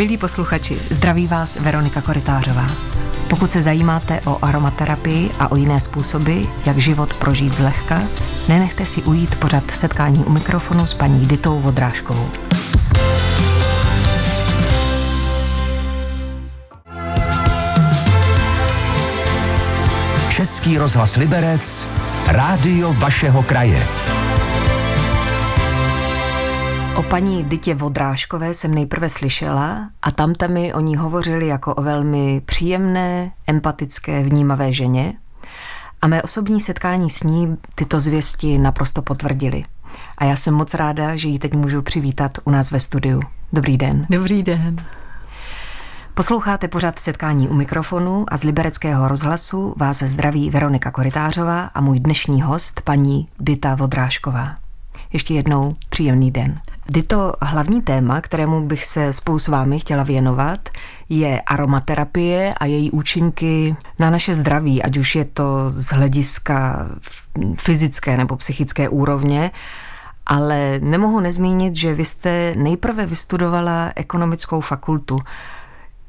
Milí posluchači, zdraví vás Veronika Koritářová. Pokud se zajímáte o aromaterapii a o jiné způsoby, jak život prožít zlehka, nenechte si ujít pořad setkání u mikrofonu s paní Ditou Vodrážkovou. Český rozhlas Liberec, rádio vašeho kraje. Paní Dytě Vodrážkové jsem nejprve slyšela a tamta mi o ní hovořili jako o velmi příjemné, empatické, vnímavé ženě. A mé osobní setkání s ní tyto zvěsti naprosto potvrdili. A já jsem moc ráda, že ji teď můžu přivítat u nás ve studiu. Dobrý den. Dobrý den. Posloucháte pořád setkání u mikrofonu a z Libereckého rozhlasu vás zdraví Veronika Koritářová a můj dnešní host, paní Dita Vodrážková. Ještě jednou příjemný den. Dito, hlavní téma, kterému bych se spolu s vámi chtěla věnovat, je aromaterapie a její účinky na naše zdraví, ať už je to z hlediska fyzické nebo psychické úrovně. Ale nemohu nezmínit, že vy jste nejprve vystudovala ekonomickou fakultu.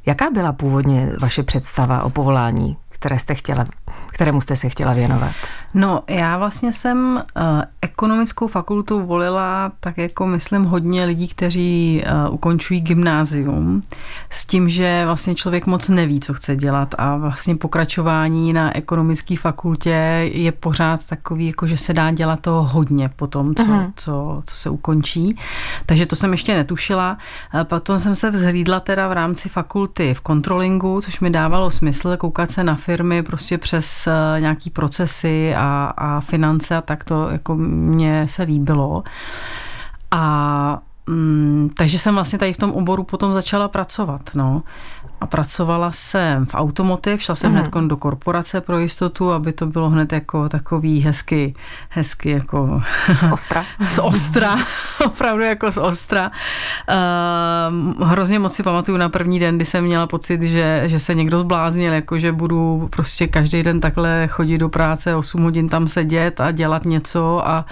Jaká byla původně vaše představa o povolání, které jste chtěla, kterému jste se chtěla věnovat? No, já vlastně jsem uh, ekonomickou fakultu volila tak jako myslím hodně lidí, kteří uh, ukončují gymnázium s tím, že vlastně člověk moc neví, co chce dělat a vlastně pokračování na ekonomické fakultě je pořád takový, jako že se dá dělat to hodně po tom, co, uh-huh. co, co se ukončí. Takže to jsem ještě netušila. Uh, potom jsem se vzhlídla teda v rámci fakulty v kontrolingu, což mi dávalo smysl koukat se na firmy prostě přes uh, nějaký procesy a, a finance a tak to jako mně se líbilo. A mm, takže jsem vlastně tady v tom oboru potom začala pracovat. No. A pracovala jsem v automotiv, šla jsem mm. hned do korporace pro jistotu, aby to bylo hned jako takový hezky, hezky jako... Z ostra. z ostra, opravdu jako z ostra. Uh, hrozně moc si pamatuju na první den, kdy jsem měla pocit, že, že se někdo zbláznil, jako že budu prostě každý den takhle chodit do práce, 8 hodin tam sedět a dělat něco a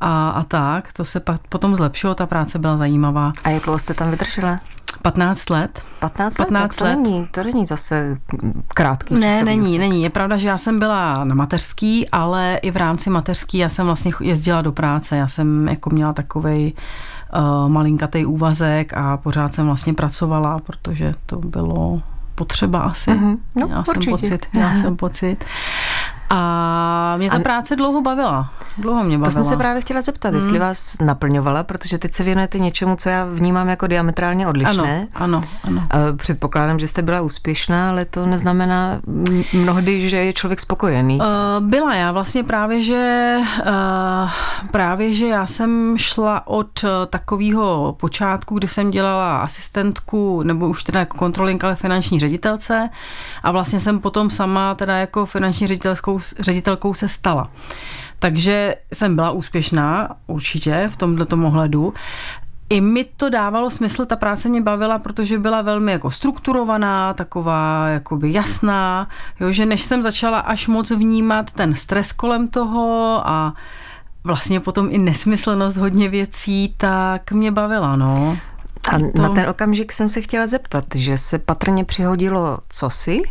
a, a tak. To se pak potom zlepšilo, ta práce byla zajímavá. A jak dlouho jste tam vydržela? 15 let. 15 let? 15 to let. Není, to není zase krátký Ne, není, úsek. není. Je pravda, že já jsem byla na mateřský, ale i v rámci mateřský já jsem vlastně jezdila do práce. Já jsem jako měla takovej uh, malinkatý úvazek a pořád jsem vlastně pracovala, protože to bylo potřeba asi. Mm-hmm. No, měla určitě. jsem pocit. Měla jsem pocit. A mě ta a... práce dlouho bavila. Dlouho mě bavila. To jsem se právě chtěla zeptat, hmm. jestli vás naplňovala, protože teď se věnujete něčemu, co já vnímám jako diametrálně odlišné. Ano, ano, ano. Předpokládám, že jste byla úspěšná, ale to neznamená mnohdy, že je člověk spokojený. Uh, byla já vlastně právě, že uh, právě, že já jsem šla od takového počátku, kdy jsem dělala asistentku, nebo už teda jako kontrolinka, ale finanční ředitelce a vlastně jsem potom sama teda jako finanční ředitelskou ředitelkou se stala. Takže jsem byla úspěšná určitě v tomto ohledu. I mi to dávalo smysl, ta práce mě bavila, protože byla velmi jako strukturovaná, taková jakoby jasná, jo, že než jsem začala až moc vnímat ten stres kolem toho a vlastně potom i nesmyslnost hodně věcí, tak mě bavila, no. A to... na ten okamžik jsem se chtěla zeptat, že se patrně přihodilo cosi,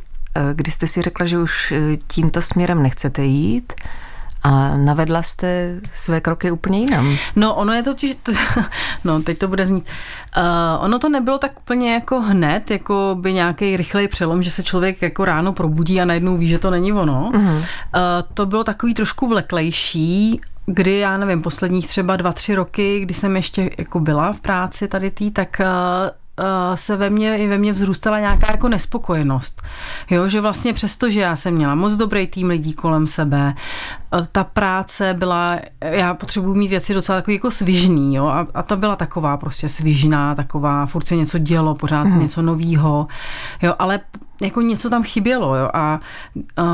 kdy jste si řekla, že už eh, tímto směrem nechcete jít a navedla jste své kroky úplně jinam. No, ono je totiž, no, teď to bude znít. Uh, ono to nebylo tak úplně jako hned, jako by nějaký rychlej přelom, že se člověk jako ráno probudí a najednou ví, že to není ono. Uh-huh. Uh, to bylo takový trošku vleklejší, kdy já nevím, posledních třeba dva, tři roky, kdy jsem ještě jako byla v práci tady tý, tak Eh, se ve mně, i ve mně vzrůstala nějaká jako nespokojenost. Jo, že vlastně přesto, že já jsem měla moc dobrý tým lidí kolem sebe, eh, ta práce byla, já potřebuji mít věci docela takový jako svižný, jo, a, a to byla taková prostě svižná, taková, furt se něco dělo, pořád mm. něco novýho, jo, ale jako něco tam chybělo. Jo? A uh,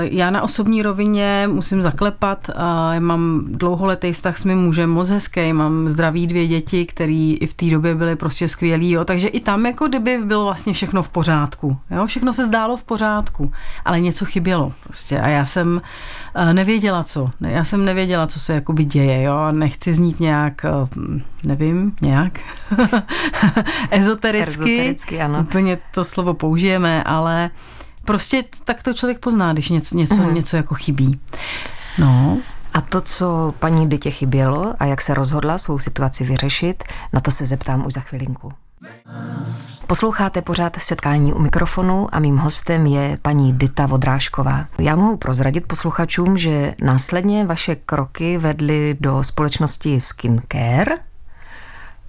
já na osobní rovině musím zaklepat. Uh, mám dlouholetý vztah s mým mužem, moc hezký, mám zdraví dvě děti, které i v té době byly prostě skvělý. Jo? Takže i tam jako kdyby bylo vlastně všechno v pořádku. Jo? Všechno se zdálo v pořádku, ale něco chybělo prostě. A já jsem uh, nevěděla co. Já jsem nevěděla, co se jakoby děje. Jo? Nechci znít nějak, uh, nevím, nějak ezotericky. Ezotericky, ano. Úplně to slovo použijeme, ale prostě tak to člověk pozná, když něco, něco, mm. něco jako chybí. No. A to, co paní Dytě chybělo a jak se rozhodla svou situaci vyřešit, na to se zeptám už za chvilinku. Posloucháte pořád setkání u mikrofonu a mým hostem je paní Dita Vodrážková. Já mohu prozradit posluchačům, že následně vaše kroky vedly do společnosti Skincare.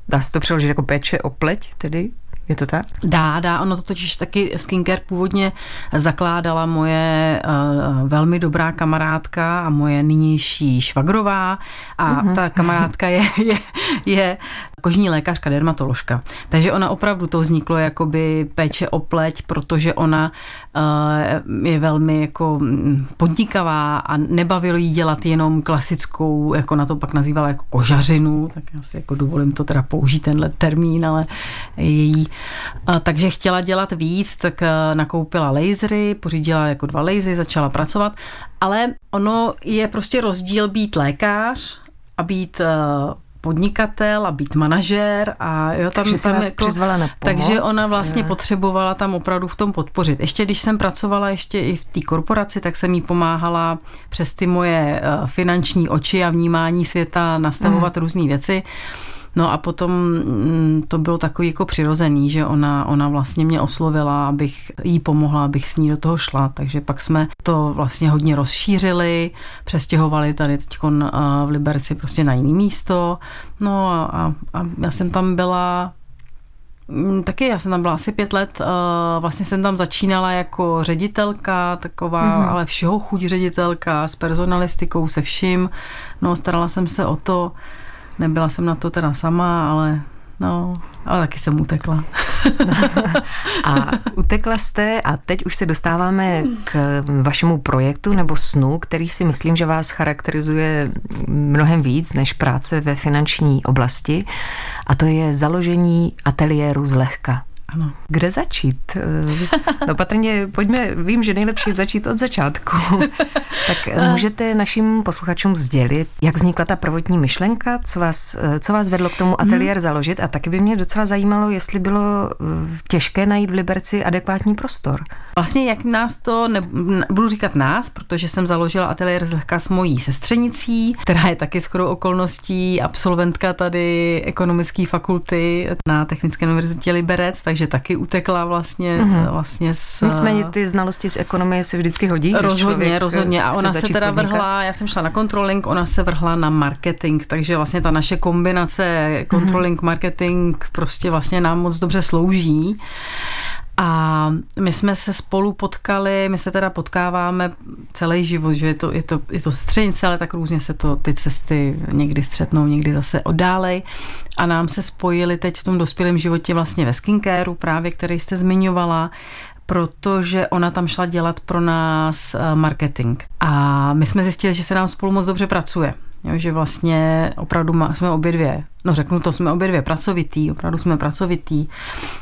Dá se to přeložit jako péče o pleť tedy? Je to tak? Dá, dá. Ono to totiž taky skincare původně zakládala moje uh, velmi dobrá kamarádka a moje nynější švagrová a uh-huh. ta kamarádka je, je, je kožní lékařka, dermatoložka. Takže ona opravdu to vzniklo jakoby péče o pleť, protože ona uh, je velmi jako mm, podnikavá a nebavilo jí dělat jenom klasickou, jako na to pak nazývala jako kožařinu, tak já si jako dovolím to teda použít tenhle termín, ale její. Uh, takže chtěla dělat víc, tak uh, nakoupila lasery, pořídila jako dva lasery, začala pracovat, ale ono je prostě rozdíl být lékař a být uh, podnikatel a být manažér a jo, tam, takže tam vás jako, přizvala na pomoc. Takže ona vlastně je. potřebovala tam opravdu v tom podpořit. Ještě když jsem pracovala ještě i v té korporaci, tak jsem jí pomáhala přes ty moje eh, finanční oči a vnímání světa nastavovat mm. různé věci. No a potom mm, to bylo takový jako přirozený, že ona, ona vlastně mě oslovila, abych jí pomohla, abych s ní do toho šla. Takže pak jsme to vlastně hodně rozšířili, přestěhovali tady teď v Liberci prostě na jiný místo. No a, a, a já jsem tam byla mm, Taky já jsem tam byla asi pět let, vlastně jsem tam začínala jako ředitelka, taková, mm-hmm. ale všeho chuť ředitelka, s personalistikou, se vším, no starala jsem se o to, Nebyla jsem na to teda sama, ale No, ale taky jsem utekla. a utekla jste a teď už se dostáváme k vašemu projektu nebo snu, který si myslím, že vás charakterizuje mnohem víc než práce ve finanční oblasti a to je založení ateliéru zlehka. Ano. Kde začít? No patrně, pojďme, vím, že nejlepší je začít od začátku. tak můžete našim posluchačům sdělit, jak vznikla ta prvotní myšlenka, co vás, co vás vedlo k tomu ateliér hmm. založit a taky by mě docela zajímalo, jestli bylo eh, těžké najít v Liberci adekvátní prostor. Vlastně jak nás to, ne, budu říkat nás, protože jsem založila ateliér zlehka s mojí sestřenicí, která je taky skoro okolností absolventka tady ekonomické fakulty na Technické univerzitě Liberec, takže taky utekla vlastně, mm-hmm. vlastně s... Nicméně ty znalosti z ekonomie se vždycky hodí. Rozhodně, rozhodně. A ona se teda podnikat. vrhla, já jsem šla na controlling, ona se vrhla na marketing, takže vlastně ta naše kombinace controlling, mm-hmm. marketing prostě vlastně nám moc dobře slouží. A my jsme se spolu potkali, my se teda potkáváme celý život, že je to, je to, je to střednice, ale tak různě se to ty cesty někdy střetnou, někdy zase oddálej. A nám se spojili teď v tom dospělém životě vlastně ve skincareu právě, který jste zmiňovala protože ona tam šla dělat pro nás eh, marketing. A my jsme zjistili, že se nám spolu moc dobře pracuje. Jo, že vlastně opravdu má, jsme obě dvě, no řeknu to, jsme obě dvě pracovitý, opravdu jsme pracovitý,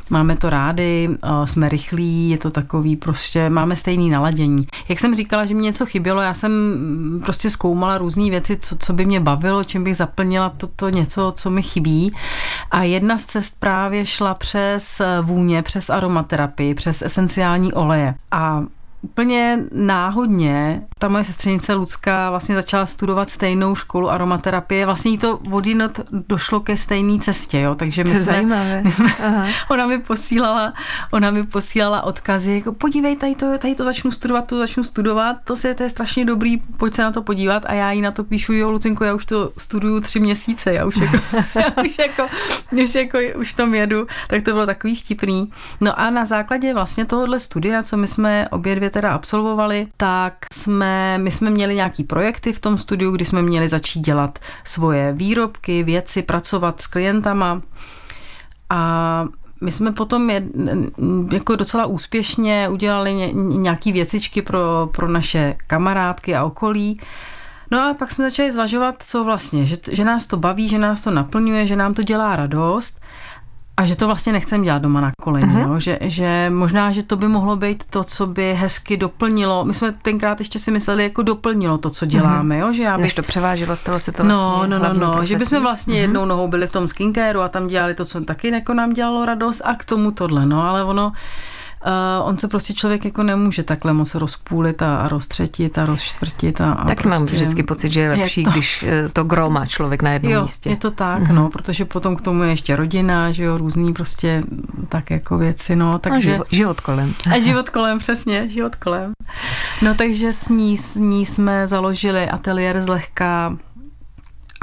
máme to rádi, jsme rychlí, je to takový prostě, máme stejný naladění. Jak jsem říkala, že mi něco chybělo, já jsem prostě zkoumala různé věci, co, co by mě bavilo, čím bych zaplnila toto to něco, co mi chybí. A jedna z cest právě šla přes vůně, přes aromaterapii, přes esenciální oleje. A úplně náhodně ta moje sestřenice Lucka vlastně začala studovat stejnou školu aromaterapie. Vlastně jí to od došlo ke stejné cestě, jo. Takže my to jsme, zajímavé. My jsme, ona mi posílala, ona mi posílala odkazy, jako podívej, tady to, tady to začnu studovat, to začnu studovat, to, se, to je strašně dobrý, pojď se na to podívat a já jí na to píšu, jo, Lucinko, já už to studuju tři měsíce, já už jako, já už jako, už jako, už tam jedu, tak to bylo takový vtipný. No a na základě vlastně tohohle studia, co my jsme obě dvě teda absolvovali, tak jsme, my jsme měli nějaký projekty v tom studiu, kdy jsme měli začít dělat svoje výrobky, věci, pracovat s klientama a my jsme potom je, jako docela úspěšně udělali ně, nějaký věcičky pro, pro naše kamarádky a okolí. No a pak jsme začali zvažovat, co vlastně, že, že nás to baví, že nás to naplňuje, že nám to dělá radost a že to vlastně nechcem dělat doma na koleni, uh-huh. jo? Že, že možná, že to by mohlo být to, co by hezky doplnilo. My jsme tenkrát ještě si mysleli, jako doplnilo to, co děláme, uh-huh. jo? Že já bych... Než to převážilo, stalo se to no, vlastně No, no, no, profesí. že bychom vlastně uh-huh. jednou nohou byli v tom skincareu a tam dělali to, co taky jako nám dělalo radost a k tomu tohle, no, ale ono Uh, on se prostě člověk jako nemůže takhle moc rozpůlit a, a roztřetit a rozčtvrtit. A, a tak prostě mám vždycky pocit, že je lepší, je to... když eh, to gro má člověk na jednom jo, místě. je to tak, mm-hmm. no, protože potom k tomu je ještě rodina, že jo, různý prostě tak jako věci, no, takže... A život, život kolem. A život kolem, přesně, život kolem. No, takže s ní, s ní jsme založili ateliér zlehka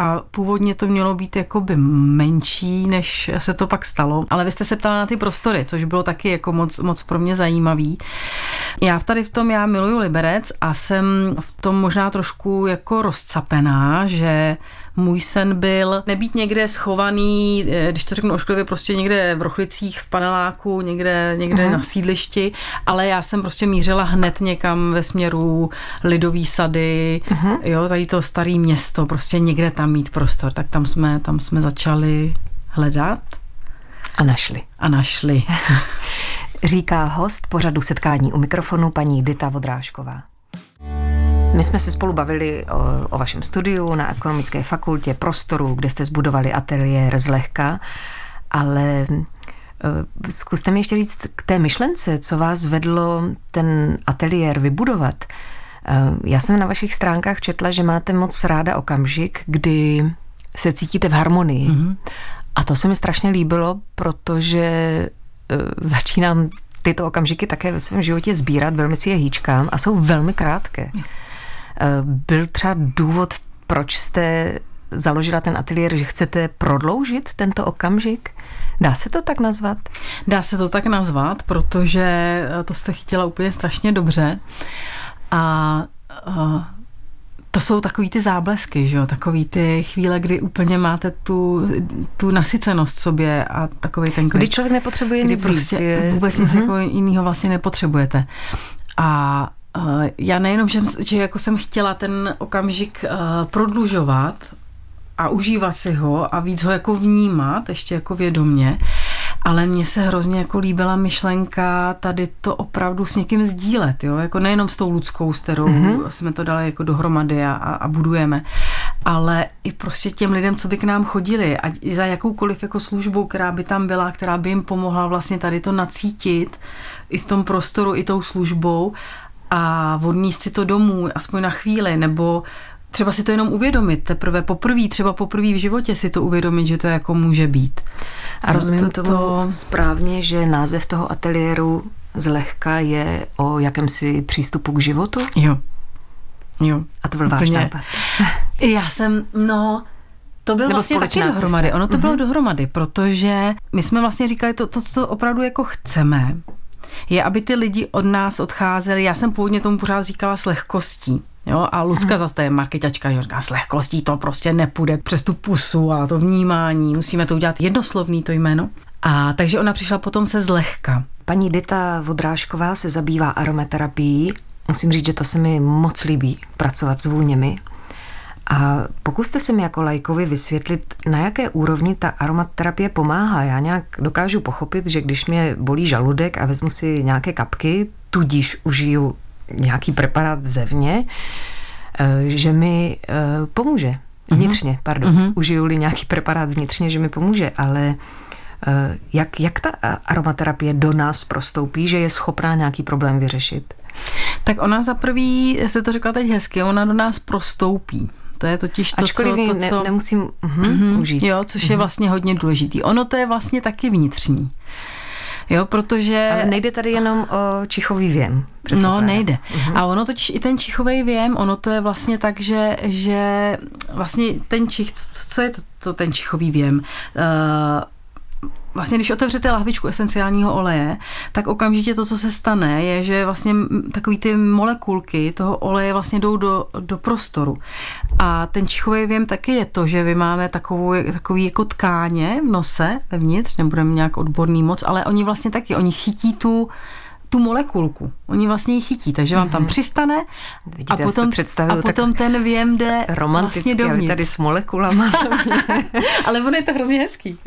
a původně to mělo být jakoby menší, než se to pak stalo. Ale vy jste se ptala na ty prostory, což bylo taky jako moc, moc pro mě zajímavý. Já tady v tom, já miluju Liberec a jsem v tom možná trošku jako rozcapená, že můj sen byl nebýt někde schovaný, eh, když to řeknu ošklivě, prostě někde v Rochlicích, v paneláku, někde, někde na sídlišti, ale já jsem prostě mířila hned někam ve směru Lidový sady, uh-huh. jo, tady to staré město, prostě někde tam mít prostor, tak tam jsme, tam jsme začali hledat. A našli. A našli. Říká host pořadu setkání u mikrofonu paní Dita Vodrážková. My jsme se spolu bavili o, o vašem studiu na ekonomické fakultě, prostoru, kde jste zbudovali ateliér zlehka, ale eh, zkuste mi ještě říct k té myšlence, co vás vedlo ten ateliér vybudovat. Eh, já jsem na vašich stránkách četla, že máte moc ráda okamžik, kdy se cítíte v harmonii. Mm-hmm. A to se mi strašně líbilo, protože eh, začínám tyto okamžiky také ve svém životě sbírat, velmi si je hýčkám a jsou velmi krátké. Byl třeba důvod, proč jste založila ten ateliér, že chcete prodloužit tento okamžik? Dá se to tak nazvat? Dá se to tak nazvat, protože to jste chytila úplně strašně dobře. A, a to jsou takový ty záblesky, že jo? takový ty chvíle, kdy úplně máte tu, tu nasycenost sobě a takový ten klid. Kdy člověk nepotřebuje kdy nic prostě víc. Vůbec nic jako jiného vlastně nepotřebujete. A Uh, já nejenom, že, že jako jsem chtěla ten okamžik uh, prodlužovat a užívat si ho a víc ho jako vnímat, ještě jako vědomně, ale mně se hrozně jako líbila myšlenka tady to opravdu s někým sdílet, jo, jako nejenom s tou Ludskou, s kterou mm-hmm. jsme to dali jako dohromady a, a budujeme, ale i prostě těm lidem, co by k nám chodili a za jakoukoliv jako službu, která by tam byla, která by jim pomohla vlastně tady to nacítit i v tom prostoru, i tou službou a odníst si to domů, aspoň na chvíli, nebo třeba si to jenom uvědomit, teprve poprvé, třeba poprvé v životě si to uvědomit, že to jako může být. A rozumím to, tomu to... správně, že název toho ateliéru zlehka je o jakémsi přístupu k životu? Jo. Jo. A to byl váš nápad. Já jsem, no, to bylo vlastně taky dohromady. Ono to mm-hmm. bylo dohromady, protože my jsme vlastně říkali to, to, co opravdu jako chceme, je, aby ty lidi od nás odcházeli. Já jsem původně tomu pořád říkala s lehkostí. Jo, a Lucka zase je marketačka, že říká, s lehkostí to prostě nepůjde přes tu pusu a to vnímání, musíme to udělat jednoslovný to jméno. A takže ona přišla potom se zlehka. Paní Dita Vodrášková se zabývá aromaterapií. Musím říct, že to se mi moc líbí, pracovat s vůněmi. A pokuste se mi jako lajkovi vysvětlit, na jaké úrovni ta aromaterapie pomáhá. Já nějak dokážu pochopit, že když mě bolí žaludek a vezmu si nějaké kapky, tudíž užiju nějaký preparát zevně, eh, že mi eh, pomůže. Mhm. Vnitřně, pardon. Uh-huh. Užiju-li nějaký preparát vnitřně, že mi pomůže, ale eh, jak, jak ta aromaterapie do nás prostoupí, že je schopná nějaký problém vyřešit? Tak ona za prvý, jste to řekla teď hezky, ona do nás prostoupí. To je totiž to, Ačkoliv co... To, co... Ne, nemusím uh-huh, uh-huh, užít. Jo, což uh-huh. je mhm. vlastně hodně důležitý. Ono to je vlastně taky vnitřní. Jo, protože... Ale nejde tady jenom o čichový věm. No, nejde. Uh-huh. A ono totiž i ten čichový věm, ono to je vlastně tak, že, že vlastně ten čich, co, co je to, to ten čichový věm? Uh, vlastně, když otevřete lahvičku esenciálního oleje, tak okamžitě to, co se stane, je, že vlastně takový ty molekulky toho oleje vlastně jdou do, do prostoru. A ten čichový věm taky je to, že vy máme takovou, takový jako tkáně v nose, vevnitř, nebudeme nějak odborný moc, ale oni vlastně taky, oni chytí tu tu molekulku. Oni vlastně ji chytí, takže vám tam mhm. přistane Vidíte, a potom, a potom ten věm jde vlastně dovnitř. tady s molekulama. Ale ono je to hrozně hezký.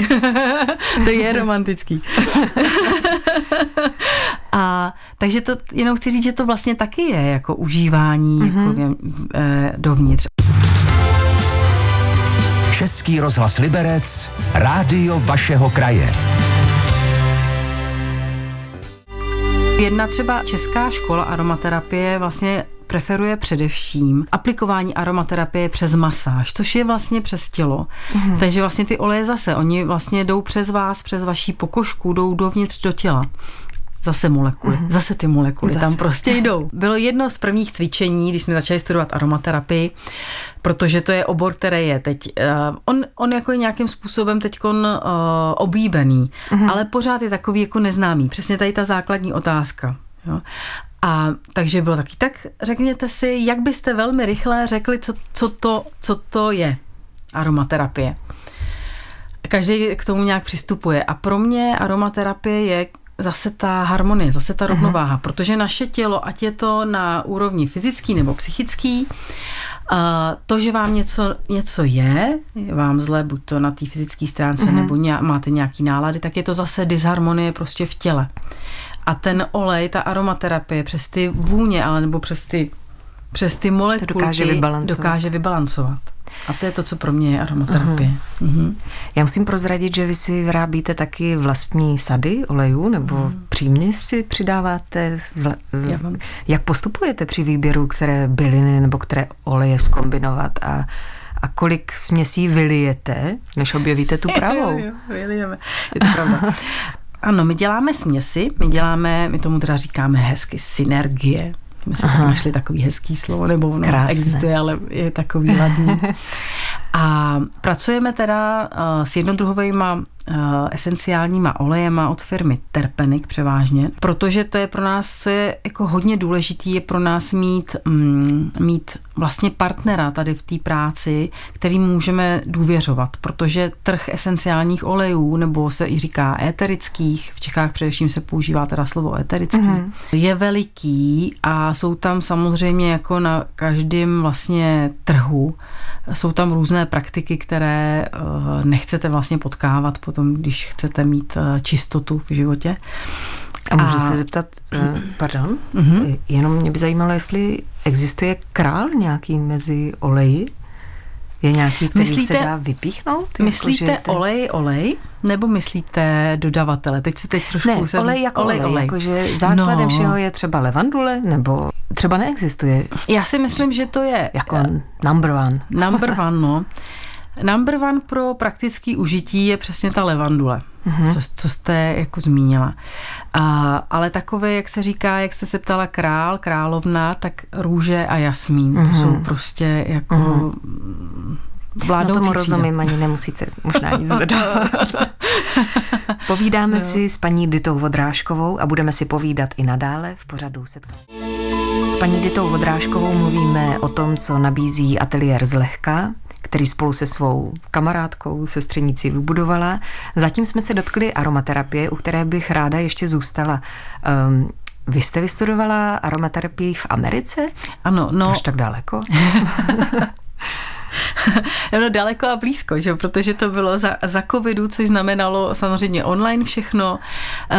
to je romantický. a takže to jenom chci říct, že to vlastně taky je jako užívání mm-hmm. jako věm, eh, dovnitř. Český rozhlas Liberec, rádio vašeho kraje. Jedna třeba česká škola aromaterapie vlastně preferuje především aplikování aromaterapie přes masáž, což je vlastně přes tělo. Mm. Takže vlastně ty oleje zase, oni vlastně jdou přes vás, přes vaší pokožku, jdou dovnitř do těla. Zase molekuly, mm-hmm. zase ty molekuly zase. tam prostě jdou. Bylo jedno z prvních cvičení, když jsme začali studovat aromaterapii, protože to je obor, který je teď, uh, on, on jako je nějakým způsobem teď uh, oblíbený, mm-hmm. ale pořád je takový jako neznámý. Přesně tady ta základní otázka. Jo? A takže bylo taky, tak řekněte si, jak byste velmi rychle řekli, co, co, to, co to je aromaterapie. Každý k tomu nějak přistupuje. A pro mě aromaterapie je zase ta harmonie, zase ta rovnováha, uh-huh. protože naše tělo, ať je to na úrovni fyzický nebo psychický, a to, že vám něco, něco je, je vám zle, buď to na té fyzické stránce, uh-huh. nebo ně, máte nějaký nálady, tak je to zase disharmonie prostě v těle. A ten olej, ta aromaterapie přes ty vůně, ale nebo přes ty, přes ty molekulky to dokáže vybalancovat. dokáže vybalancovat. A to je to, co pro mě je aromaterapie. Uh-huh. Uh-huh. Já musím prozradit, že vy si vyrábíte taky vlastní sady olejů, nebo uh-huh. přímě si přidáváte? Vla... Mám... Jak postupujete při výběru, které byliny nebo které oleje skombinovat a a kolik směsí vylijete, než objevíte tu pravou? jo, vylijeme. Je to pravda. Ano, my děláme směsi, my děláme, my tomu teda říkáme hezky synergie, my jsme našli takový hezký slovo, nebo ono Krásné. existuje, ale je takový ladný. A pracujeme teda uh, s jednodruhovými uh, esenciálníma olejema od firmy Terpenik převážně, protože to je pro nás, co je jako hodně důležitý, je pro nás mít, mm, mít vlastně partnera tady v té práci, který můžeme důvěřovat, protože trh esenciálních olejů, nebo se i říká éterických, v Čechách především se používá teda slovo éterický, mm-hmm. je veliký a jsou tam samozřejmě jako na každém vlastně trhu, jsou tam různé praktiky, které uh, nechcete vlastně potkávat potom, když chcete mít uh, čistotu v životě. A můžu a... se zeptat, uh, pardon, uh-huh. jenom mě by zajímalo, jestli existuje král nějaký mezi oleji? Je nějaký, který myslíte, se dá vypíchnout? Jako, myslíte jako, ten... olej, olej? Nebo myslíte dodavatele? Teď si teď trošku... Ne, jsem... olej jako olej, olej. olej. Jakože základem no. všeho je třeba levandule, nebo třeba neexistuje? Já si myslím, že to je... Jako number one. Number one, no. Number one pro praktický užití je přesně ta levandule, mm-hmm. co, co jste jako zmínila. A, ale takové, jak se říká, jak jste se ptala král, královna, tak růže a jasmín, mm-hmm. to mhm. jsou prostě jako... Mm-hmm. Vládnoucí no tomu rozumím, ani nemusíte možná nic dodávat. Povídáme no. si s paní Ditou Vodrážkovou a budeme si povídat i nadále v pořadu setkání. S paní Ditou Vodrážkovou mluvíme o tom, co nabízí ateliér Zlehka, který spolu se svou kamarádkou, sestřenicí vybudovala. Zatím jsme se dotkli aromaterapie, u které bych ráda ještě zůstala. Um, vy jste vystudovala aromaterapii v Americe? Ano, no. Až tak daleko? no daleko a blízko, že? protože to bylo za, za covidu, což znamenalo samozřejmě online všechno.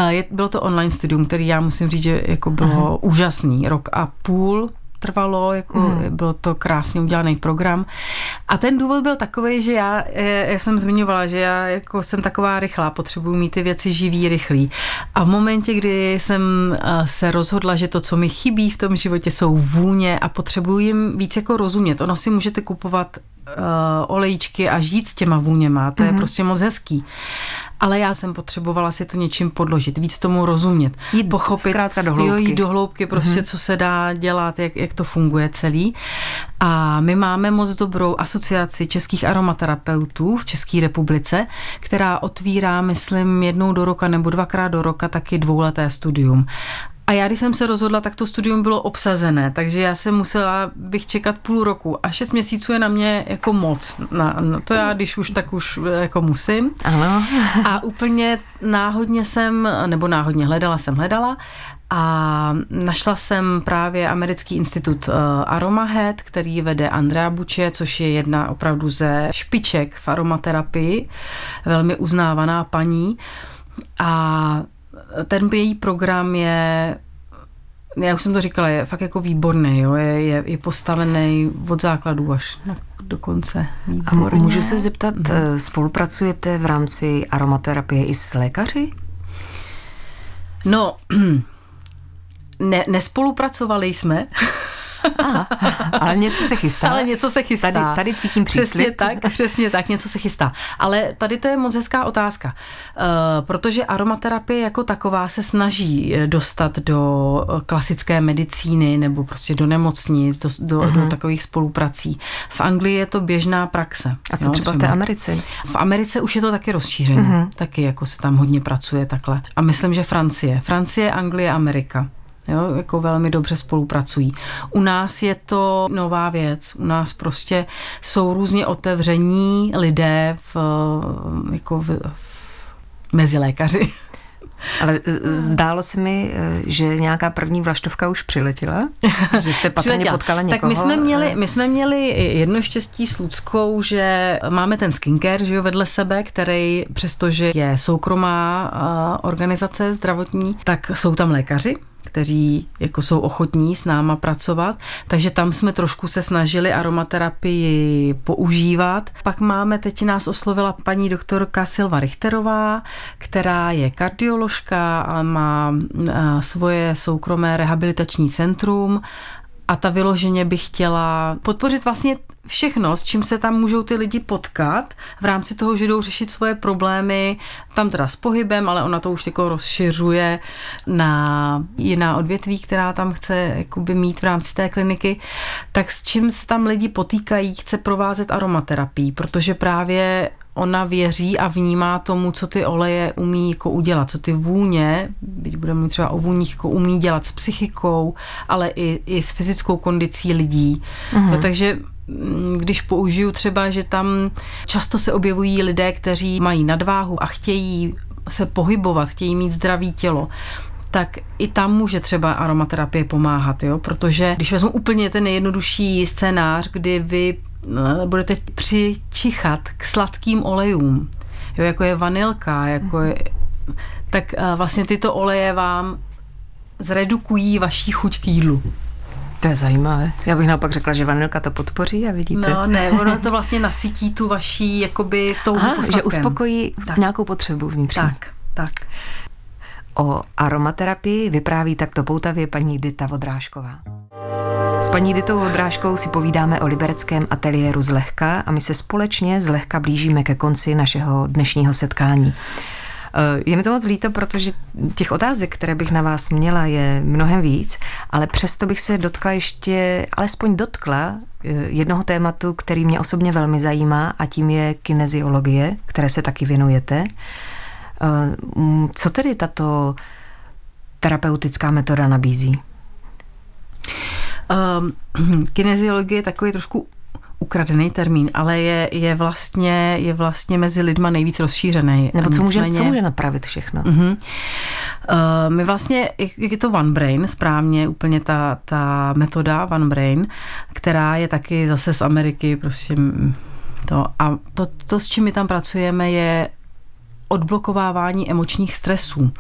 Je, bylo to online studium, který já musím říct, že jako bylo uh-huh. úžasný. Rok a půl trvalo, jako mm. byl to krásně udělaný program. A ten důvod byl takový, že já, eh, já jsem zmiňovala, že já jako jsem taková rychlá, potřebuji mít ty věci živý, rychlý. A v momentě, kdy jsem eh, se rozhodla, že to, co mi chybí v tom životě, jsou vůně a potřebuji jim víc jako rozumět. Ono si můžete kupovat olejčky a žít s těma vůněma, to mm-hmm. je mhm. prostě moc hezký ale já jsem potřebovala si to něčím podložit, víc tomu rozumět, jít pochopit, zkrátka do hloubky. Jo, jít do hloubky, prostě mm-hmm. co se dá dělat, jak, jak to funguje celý. A my máme moc dobrou asociaci českých aromaterapeutů v České republice, která otvírá, myslím, jednou do roka nebo dvakrát do roka taky dvouleté studium. A já, když jsem se rozhodla, tak to studium bylo obsazené, takže já jsem musela bych čekat půl roku a šest měsíců je na mě jako moc. Na, na to já, když už, tak už jako musím. Ano. A úplně náhodně jsem, nebo náhodně hledala jsem, hledala a našla jsem právě americký institut uh, Aromahead, který vede Andrea Buče, což je jedna opravdu ze špiček v aromaterapii, velmi uznávaná paní. A ten její program je já už jsem to říkala, je fakt jako výborný, jo? Je, je, je postavený od základů až na, do konce. Výborně. A můžu se zeptat, mm. spolupracujete v rámci aromaterapie i s lékaři? No, ne, nespolupracovali jsme. Aha, ale něco se chystá. Ale něco se chystá. Tady, tady cítím příslip. Přesně tak, přesně tak, něco se chystá. Ale tady to je moc hezká otázka, uh, protože aromaterapie jako taková se snaží eh, dostat do eh, klasické medicíny nebo prostě do nemocnic, do, do, uh-huh. do mhm. takových spoluprací. V Anglii je to běžná praxe. A co no, třeba, třeba v té Americe? V Americe už je to taky rozšířené. Uh-huh. Taky jako se tam hodně pracuje takhle. A myslím, že Francie. Francie, Anglie, Amerika. Jo, jako velmi dobře spolupracují. U nás je to nová věc. U nás prostě jsou různě otevření lidé v, jako v, v, mezi lékaři. Ale zdálo se mi, eh, že nějaká první vlaštovka už přiletěla, že jste patrně potkala někoho. Tak my jsme měli, my jsme měli jedno štěstí s Ludskou, že máme ten skincare že jo, vedle sebe, který přestože je soukromá eh, organizace zdravotní, tak jsou tam lékaři, kteří jako jsou ochotní s náma pracovat, takže tam jsme trošku se snažili aromaterapii používat. Pak máme, teď nás oslovila paní doktorka Silva Richterová, která je kardioložka a má svoje soukromé rehabilitační centrum a ta vyloženě by chtěla podpořit vlastně všechno, s čím se tam můžou ty lidi potkat v rámci toho, že jdou řešit svoje problémy, tam teda s pohybem, ale ona to už jako rozšiřuje na jiná odvětví, která tam chce jakoby mít v rámci té kliniky, tak s čím se tam lidi potýkají, chce provázet aromaterapii, protože právě ona věří a vnímá tomu, co ty oleje umí jako udělat, co ty vůně, byť budeme mluvit třeba o vůních, jako umí dělat s psychikou, ale i, i s fyzickou kondicí lidí. Mm-hmm. No, takže když použiju třeba, že tam často se objevují lidé, kteří mají nadváhu a chtějí se pohybovat, chtějí mít zdravý tělo, tak i tam může třeba aromaterapie pomáhat, jo? protože když vezmu úplně ten nejjednodušší scénář, kdy vy No, budete přičichat k sladkým olejům, jo, jako je vanilka, jako je, tak eh, vlastně tyto oleje vám zredukují vaší chuť k jídlu. To je zajímavé. Já bych naopak řekla, že vanilka to podpoří a vidíte. No ne, ono to vlastně nasytí tu vaší jakoby tou Že uspokojí tak. nějakou potřebu vnitřní. Tak, tak. O aromaterapii vypráví takto poutavě paní Dita Vodrážková. S paní Ditou Odrážkou si povídáme o libereckém ateliéru Zlehka a my se společně zlehka blížíme ke konci našeho dnešního setkání. Eh, je mi to moc líto, protože těch otázek, které bych na vás měla, je mnohem víc, ale přesto bych se dotkla ještě, alespoň dotkla eh, jednoho tématu, který mě osobně velmi zajímá a tím je kineziologie, které se taky věnujete. Eh, co tedy tato terapeutická metoda nabízí? Um, kineziologie je takový trošku ukradený termín, ale je, je, vlastně, je vlastně mezi lidma nejvíc rozšířený. Nebo co může, co může napravit všechno? Uh-huh. Uh, my vlastně, je to One Brain, správně úplně ta, ta metoda One Brain, která je taky zase z Ameriky, prostě to. A to, to, s čím my tam pracujeme, je odblokovávání emočních stresů.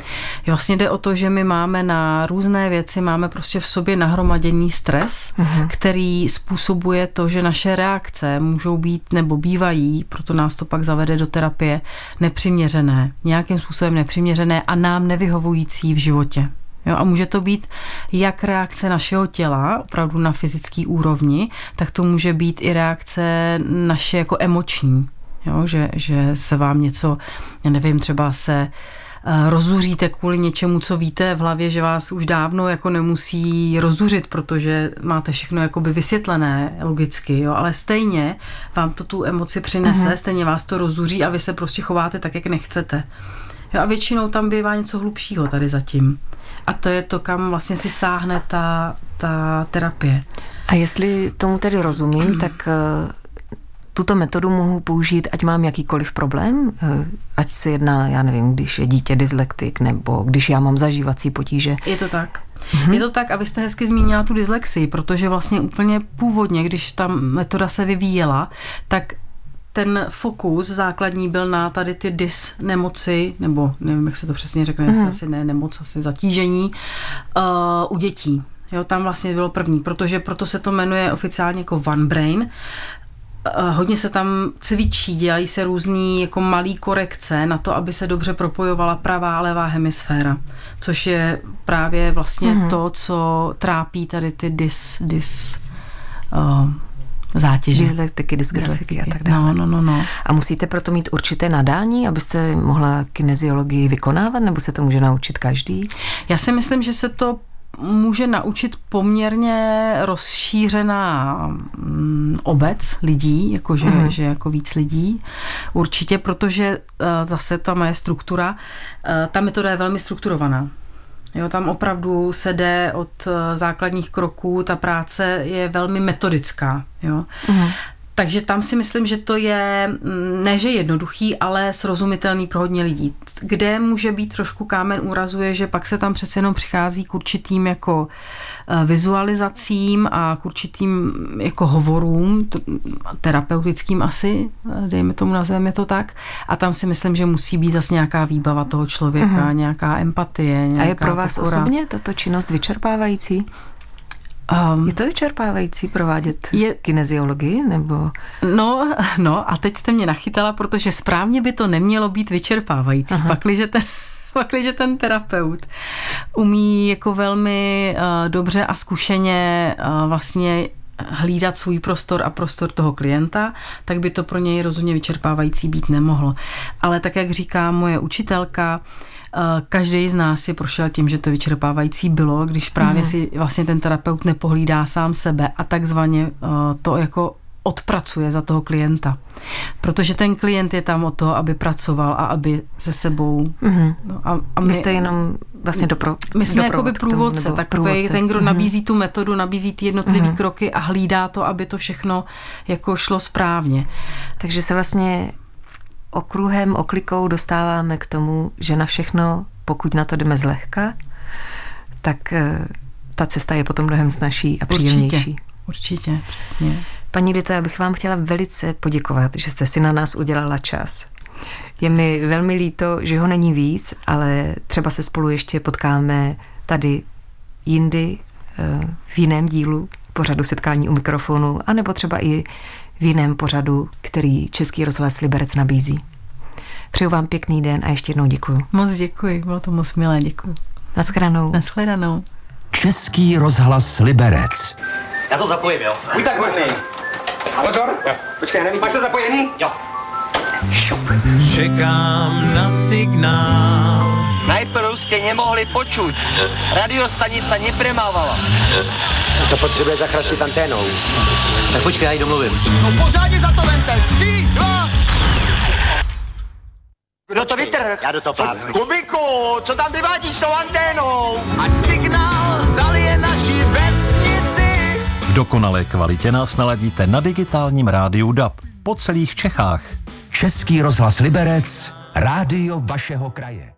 Vlastně jde o to, že my máme na různé věci, máme prostě v sobě nahromaděný stres, uh-huh. který způsobuje to, že naše reakce můžou být nebo bývají, proto nás to pak zavede do terapie, nepřiměřené, nějakým způsobem nepřiměřené a nám nevyhovující v životě. Jo, a může to být jak reakce našeho těla, opravdu na fyzický úrovni, tak to může být i reakce naše jako emoční jo, že, že se vám něco, já nevím, třeba se eh, rozuříte kvůli něčemu, co víte v hlavě, že vás už dávno jako nemusí rozuřit, protože máte všechno jakoby vysvětlené logicky, jo, ale stejně vám to tu emoci přinese, uh-huh. stejně vás to rozuří a vy se prostě chováte tak, jak nechcete. Jo, a většinou tam bývá něco hlubšího tady zatím. A to je to, kam vlastně si sáhne ta, ta terapie. A jestli tomu tedy rozumím, tak eh, tuto metodu mohu použít, ať mám jakýkoliv problém, eh, ať se jedná, já nevím, když je dítě dyslektik, nebo když já mám zažívací potíže. Je to tak. Mm-hmm. Je to tak a vy jste hezky zmínila tu dyslexii, protože vlastně úplně původně, když ta metoda se vyvíjela, tak ten fokus základní byl na tady ty dys nemoci, nebo nevím, jak se to přesně řekne, mm-hmm. asi ne nemoc, asi zatížení uh, u dětí. Jo, tam vlastně bylo první, protože proto se to jmenuje oficiálně jako One Brain. Hodně se tam cvičí, dělají se různý jako malý korekce na to, aby se dobře propojovala pravá a levá hemisféra, což je právě vlastně mm-hmm. to, co trápí tady ty dys, dys uh, zátěže. Dyslektiky, dysgrafiky a tak dále. No, no, no, no. A musíte proto mít určité nadání, abyste mohla kineziologii vykonávat, nebo se to může naučit každý? Já si myslím, že se to může naučit poměrně rozšířená mm, obec lidí, jakože, mm. že jako víc lidí. Určitě, protože uh, zase ta moje struktura, uh, ta metoda je velmi strukturovaná. Jo, tam opravdu se jde od eh, základních kroků, ta práce je velmi metodická. Jo. Mm. Takže tam si myslím, že to je mm, ne, že jednoduchý, ale srozumitelný pro hodně lidí. Kde může být trošku kámen úrazu je, že pak se tam přece jenom přichází k určitým jako eh, vizualizacím a k určitým jako hovorům, terapeutickým asi, eh, dejme tomu nazveme to tak. A tam si myslím, že musí být zase nějaká výbava toho člověka, uh-huh. nějaká empatie. Nějaká a je pro vás pokora. osobně tato činnost vyčerpávající? Um, je to vyčerpávající provádět je, kineziologii, nebo? No, no a teď jste mě nachytala, protože správně by to nemělo být vyčerpávající. Pakliže ten, pakliže ten terapeut umí jako velmi uh, dobře a zkušeně uh, vlastně hlídat svůj prostor a prostor toho klienta, tak by to pro něj rozhodně vyčerpávající být nemohlo. Ale tak, jak říká moje učitelka, eh, každý z nás si prošel tím, že to vyčerpávající bylo, když právě mm. si vlastně ten terapeut nepohlídá sám sebe a takzvaně eh, to jako odpracuje za toho klienta. Protože ten klient je tam o to, aby pracoval a aby se sebou... Mm-hmm. No a, a my, jste jenom vlastně dopro, My jsme jakoby průvodce, takový ten, kdo mm-hmm. nabízí tu metodu, nabízí ty jednotlivé mm-hmm. kroky a hlídá to, aby to všechno jako šlo správně. Takže se vlastně okruhem, oklikou dostáváme k tomu, že na všechno, pokud na to jdeme zlehka, tak eh, ta cesta je potom mnohem snažší a příjemnější. Určitě, určitě, přesně. Paní Dito, já bych vám chtěla velice poděkovat, že jste si na nás udělala čas. Je mi velmi líto, že ho není víc, ale třeba se spolu ještě potkáme tady jindy eh, v jiném dílu pořadu setkání u mikrofonu, anebo třeba i v jiném pořadu, který Český rozhlas Liberec nabízí. Přeju vám pěkný den a ještě jednou děkuji. Moc děkuji, bylo to moc milé, děkuji. Naschledanou. Naschledanou. Český rozhlas Liberec. Já to zapojím, jo? Buď tak hodný. Pozor, počkej, nevím, máš to zapojený? Jo. Čekám na signál. Najprv jste nemohli počuť. Radiostanica nepremávala. To potřebuje zachrastit anténou. Tak počkej, já ji domluvím. No pořádně za to vente. Tři, dva. Kdo to vytrhl? Já do toho plácnu. Kubiku, co tam vyvádíš s tou anténou? Ať signál zalije naši dokonalé kvalitě nás naladíte na digitálním rádiu DAB po celých Čechách. Český rozhlas Liberec, rádio vašeho kraje.